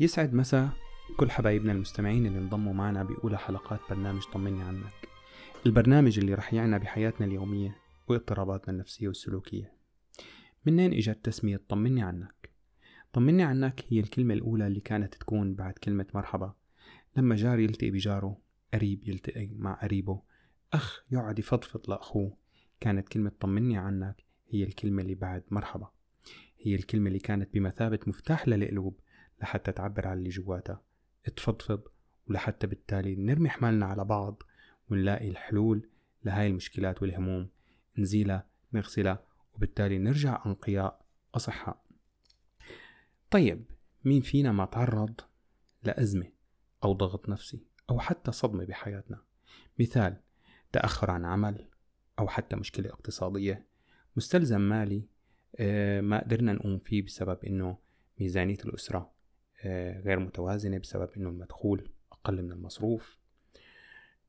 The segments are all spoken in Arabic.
يسعد مساء. كل حبايبنا المستمعين اللي انضموا معنا بأولى حلقات برنامج طمني عنك. البرنامج اللي رح يعنى بحياتنا اليومية واضطراباتنا النفسية والسلوكية. منين إجت تسمية طمني عنك؟ طمني عنك هي الكلمة الأولى اللي كانت تكون بعد كلمة مرحبا. لما جار يلتقي بجاره قريب يلتقي مع قريبه. أخ يقعد يفضفض لأخوه. كانت كلمة طمني عنك هي الكلمة اللي بعد مرحبا. هي الكلمة اللي كانت بمثابة مفتاح للقلوب. لحتى تعبر عن اللي جواتها تفضفض ولحتى بالتالي نرمي حمالنا على بعض ونلاقي الحلول لهاي المشكلات والهموم. نزيلها نغسلها وبالتالي نرجع أنقياء أصحاء. طيب مين فينا ما تعرض لأزمة أو ضغط نفسي أو حتى صدمة بحياتنا؟ مثال تأخر عن عمل أو حتى مشكلة اقتصادية. مستلزم مالي آه، ما قدرنا نقوم فيه بسبب إنه ميزانية الأسرة غير متوازنة بسبب إنه المدخول أقل من المصروف.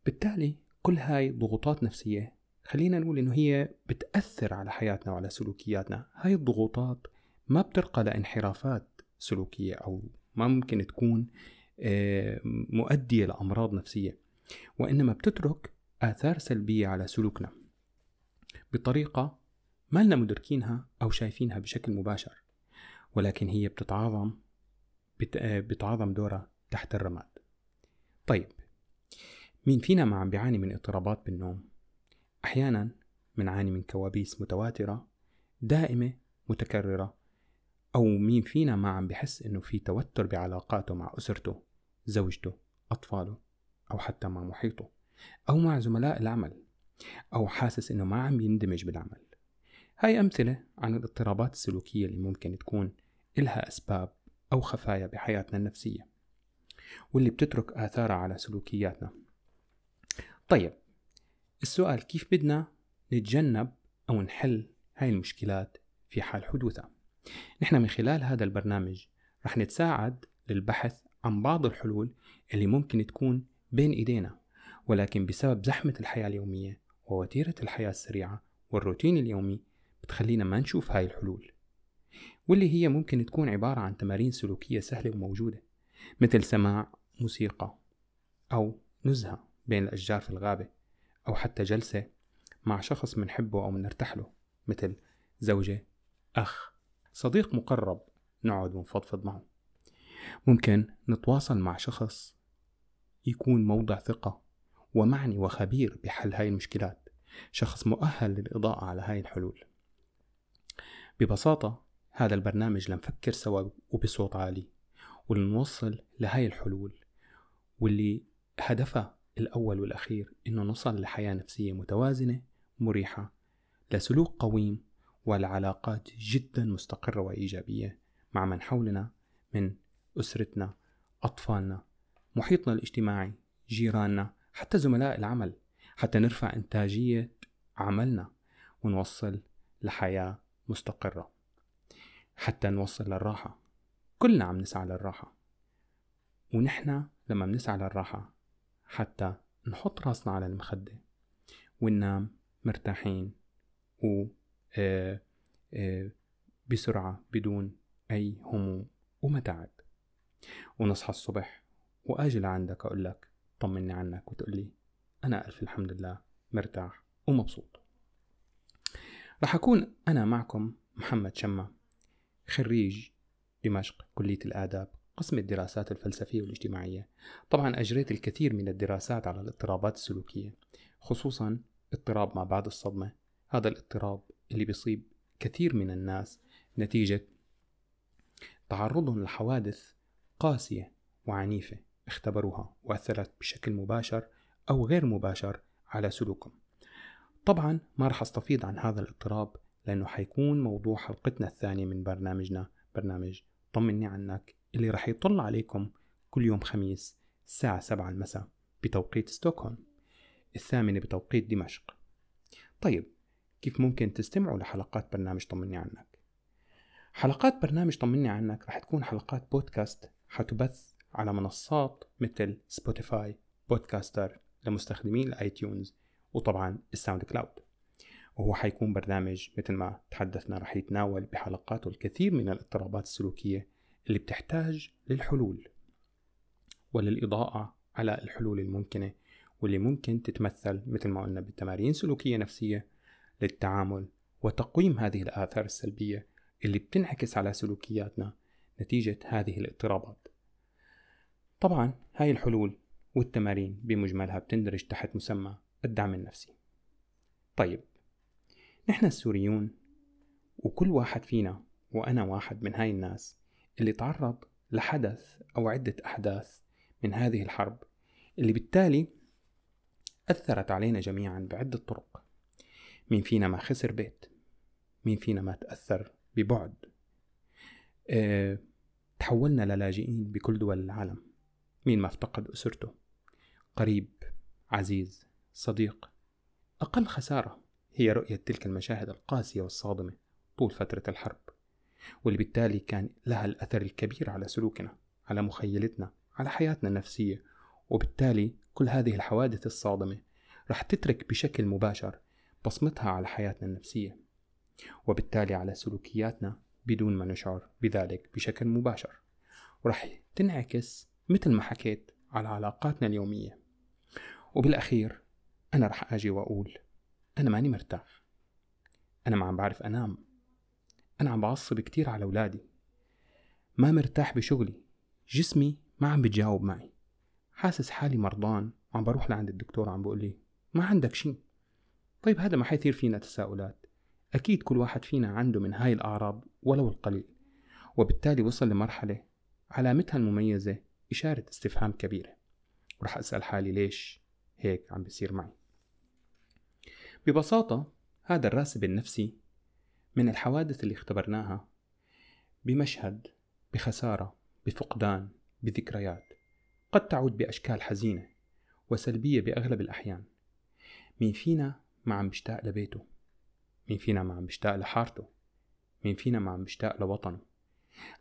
بالتالي كل هاي ضغوطات نفسية خلينا نقول إنه هي بتأثر على حياتنا وعلى سلوكياتنا. هاي الضغوطات ما بترقى لانحرافات سلوكية أو ما ممكن تكون آه، مؤدية لأمراض نفسية وإنما بتترك آثار سلبية على سلوكنا. بطريقة ما لنا مدركينها أو شايفينها بشكل مباشر ولكن هي بتتعاظم بتعاظم دورها تحت الرماد. طيب مين فينا ما عم بيعاني من اضطرابات بالنوم؟ أحيانا بنعاني من كوابيس متواترة دائمة متكررة أو مين فينا ما عم بحس إنه في توتر بعلاقاته مع أسرته زوجته أطفاله أو حتى مع محيطه أو مع زملاء العمل أو حاسس إنه ما عم يندمج بالعمل. هاي أمثلة عن الاضطرابات السلوكية اللي ممكن تكون إلها أسباب أو خفايا بحياتنا النفسية واللي بتترك آثارها على سلوكياتنا. طيب السؤال كيف بدنا نتجنب أو نحل هاي المشكلات في حال حدوثها؟ نحن من خلال هذا البرنامج رح نتساعد للبحث عن بعض الحلول اللي ممكن تكون بين إيدينا ولكن بسبب زحمة الحياة اليومية ووتيرة الحياة السريعة والروتين اليومي بتخلينا ما نشوف هاي الحلول. واللي هي ممكن تكون عبارة عن تمارين سلوكية سهلة وموجودة مثل سماع موسيقى أو نزهة بين الأشجار في الغابة أو حتى جلسة مع شخص منحبه أو منرتاح له مثل زوجة أخ صديق مقرب نقعد ونفضفض معه. ممكن نتواصل مع شخص يكون موضع ثقة ومعني وخبير بحل هاي المشكلات شخص مؤهل للإضاءة على هاي الحلول. ببساطة هذا البرنامج لنفكر سوا وبصوت عالي ولنوصل لهاي الحلول واللي هدفها الأول والأخير إنه نوصل لحياة نفسية متوازنة مريحة لسلوك قويم ولعلاقات جدا مستقرة وإيجابية مع من حولنا من أسرتنا أطفالنا محيطنا الاجتماعي جيراننا حتى زملاء العمل حتى نرفع إنتاجية عملنا ونوصل لحياة مستقرة. حتى نوصل للراحة. كلنا عم نسعى للراحة. ونحن لما بنسعى للراحة حتى نحط راسنا على المخدة. وننام مرتاحين و آه، آه، بسرعة بدون أي هموم ومتاعب ونصحى الصبح وأجي لعندك أقول لك طمني عنك وتقول لي أنا ألف الحمد لله مرتاح ومبسوط. رح أكون أنا معكم محمد شمة. خريج دمشق كلية الآداب قسم الدراسات الفلسفية والاجتماعية. طبعا أجريت الكثير من الدراسات على الاضطرابات السلوكية خصوصا اضطراب ما بعد الصدمة. هذا الاضطراب اللي بيصيب كثير من الناس نتيجة تعرضهم لحوادث قاسية وعنيفة اختبروها وأثرت بشكل مباشر أو غير مباشر على سلوكهم. طبعا ما رح استفيض عن هذا الاضطراب لأنه حيكون موضوع حلقتنا الثانية من برنامجنا برنامج طمني عنك اللي رح يطل عليكم كل يوم خميس الساعة سبعة المساء بتوقيت ستوكهولم الثامنة بتوقيت دمشق. طيب كيف ممكن تستمعوا لحلقات برنامج طمني عنك؟ حلقات برنامج طمني عنك رح تكون حلقات بودكاست حتبث على منصات مثل سبوتيفاي podcaster لمستخدمين ال iTunes وطبعا ال SoundCloud وهو حيكون برنامج مثل ما تحدثنا رح يتناول بحلقاته الكثير من الاضطرابات السلوكية اللي بتحتاج للحلول وللإضاءة على الحلول الممكنة واللي ممكن تتمثل مثل ما قلنا بالتمارين سلوكية نفسية للتعامل وتقويم هذه الآثار السلبية اللي بتنعكس على سلوكياتنا نتيجة هذه الاضطرابات. طبعا هاي الحلول والتمارين بمجملها بتندرج تحت مسمى الدعم النفسي. طيب نحن السوريون وكل واحد فينا وأنا واحد من هاي الناس اللي تعرض لحدث أو عدة أحداث من هذه الحرب اللي بالتالي أثرت علينا جميعا بعدة طرق. مين فينا ما خسر بيت مين فينا ما تأثر ببعد. آه تحولنا للاجئين بكل دول العالم. مين ما افتقد أسرته قريب عزيز صديق أقل خسارة. هي رؤية تلك المشاهد القاسية والصادمة طول فترة الحرب واللي بالتالي كان لها الأثر الكبير على سلوكنا على مخيلتنا على حياتنا النفسية. وبالتالي كل هذه الحوادث الصادمة رح تترك بشكل مباشر بصمتها على حياتنا النفسية وبالتالي على سلوكياتنا بدون ما نشعر بذلك بشكل مباشر. ورح تنعكس مثل ما حكيت على علاقاتنا اليومية. وبالأخير أنا رح أجي وأقول أنا ماني مرتاح. أنا ما عم بعرف أنام. أنا عم بعصب كتير على أولادي. ما مرتاح بشغلي. جسمي ما عم بتجاوب معي. حاسس حالي مرضان. وعم بروح لعند الدكتور عم بقول لي ما عندك شيء طيب هذا ما حيثير فينا تساؤلات. أكيد كل واحد فينا عنده من هاي الأعراض ولو القليل. وبالتالي وصل لمرحلة علامتها المميزة إشارة استفهام كبيرة. ورح أسأل حالي ليش هيك عم بيصير معي. ببساطة هذا الراسب النفسي من الحوادث اللي اختبرناها بمشهد بخسارة بفقدان بذكريات. قد تعود بأشكال حزينة وسلبية بأغلب الأحيان. مين فينا ما عم بيشتاق لبيته؟ مين فينا ما عم بيشتاق لحارته؟ مين فينا ما عم بيشتاق لوطنه؟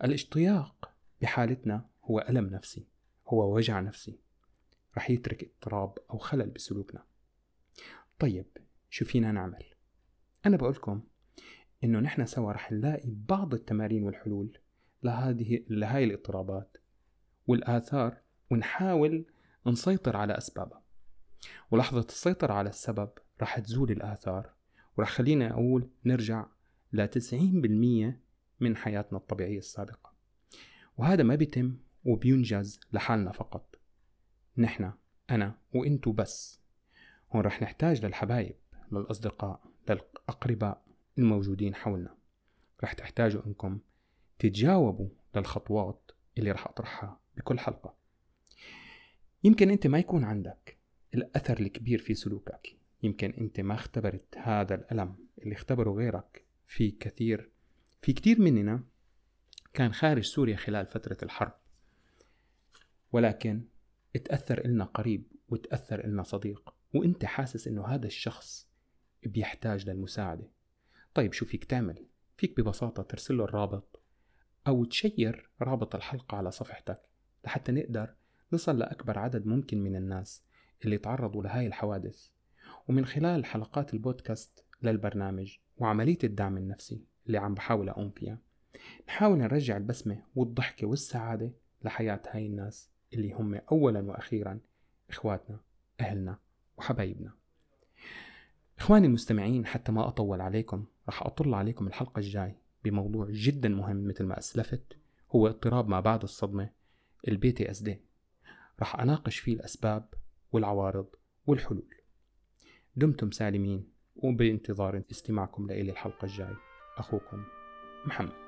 الاشتياق بحالتنا هو ألم نفسي هو وجع نفسي. رح يترك اضطراب أو خلل بسلوكنا. طيب شو فينا نعمل؟ أنا بقولكم إنه نحن سوا رح نلاقي بعض التمارين والحلول لهذه لهاي الاضطرابات والآثار ونحاول نسيطر على أسبابها. ولحظة السيطرة على السبب رح تزول الآثار ورح خلينا أقول نرجع ل 90% من حياتنا الطبيعية السابقة. وهذا ما بيتم وبينجز لحالنا فقط. نحن أنا وإنتو بس. هون رح نحتاج للحبايب. للأصدقاء للأقرباء الموجودين حولنا. رح تحتاجوا أنكم تتجاوبوا للخطوات اللي رح أطرحها بكل حلقة. يمكن أنت ما يكون عندك الأثر الكبير في سلوكك. يمكن أنت ما اختبرت هذا الألم اللي اختبره غيرك في كثير. في كثير مننا كان خارج سوريا خلال فترة الحرب. ولكن اتأثر إلنا قريب وتأثر إلنا صديق. وأنت حاسس إنه هذا الشخص بيحتاج للمساعدة. طيب شو فيك تعمل؟ فيك ببساطة ترسل له الرابط أو تشير رابط الحلقة على صفحتك لحتى نقدر نصل لأكبر عدد ممكن من الناس اللي تعرضوا لهاي الحوادث. ومن خلال حلقات البودكاست للبرنامج وعملية الدعم النفسي اللي عم بحاول أقوم فيها نحاول نرجع البسمة والضحكة والسعادة لحياة هاي الناس اللي هم أولا وأخيرا إخواتنا أهلنا وحبايبنا. إخواني المستمعين حتى ما أطول عليكم راح أطل عليكم الحلقة الجاي بموضوع جدا مهم مثل ما أسلفت هو اضطراب ما بعد الصدمة ال PTSD راح أناقش فيه الأسباب والعوارض والحلول. دمتم سالمين وبانتظار استماعكم لإلي الحلقة الجاي. أخوكم محمد.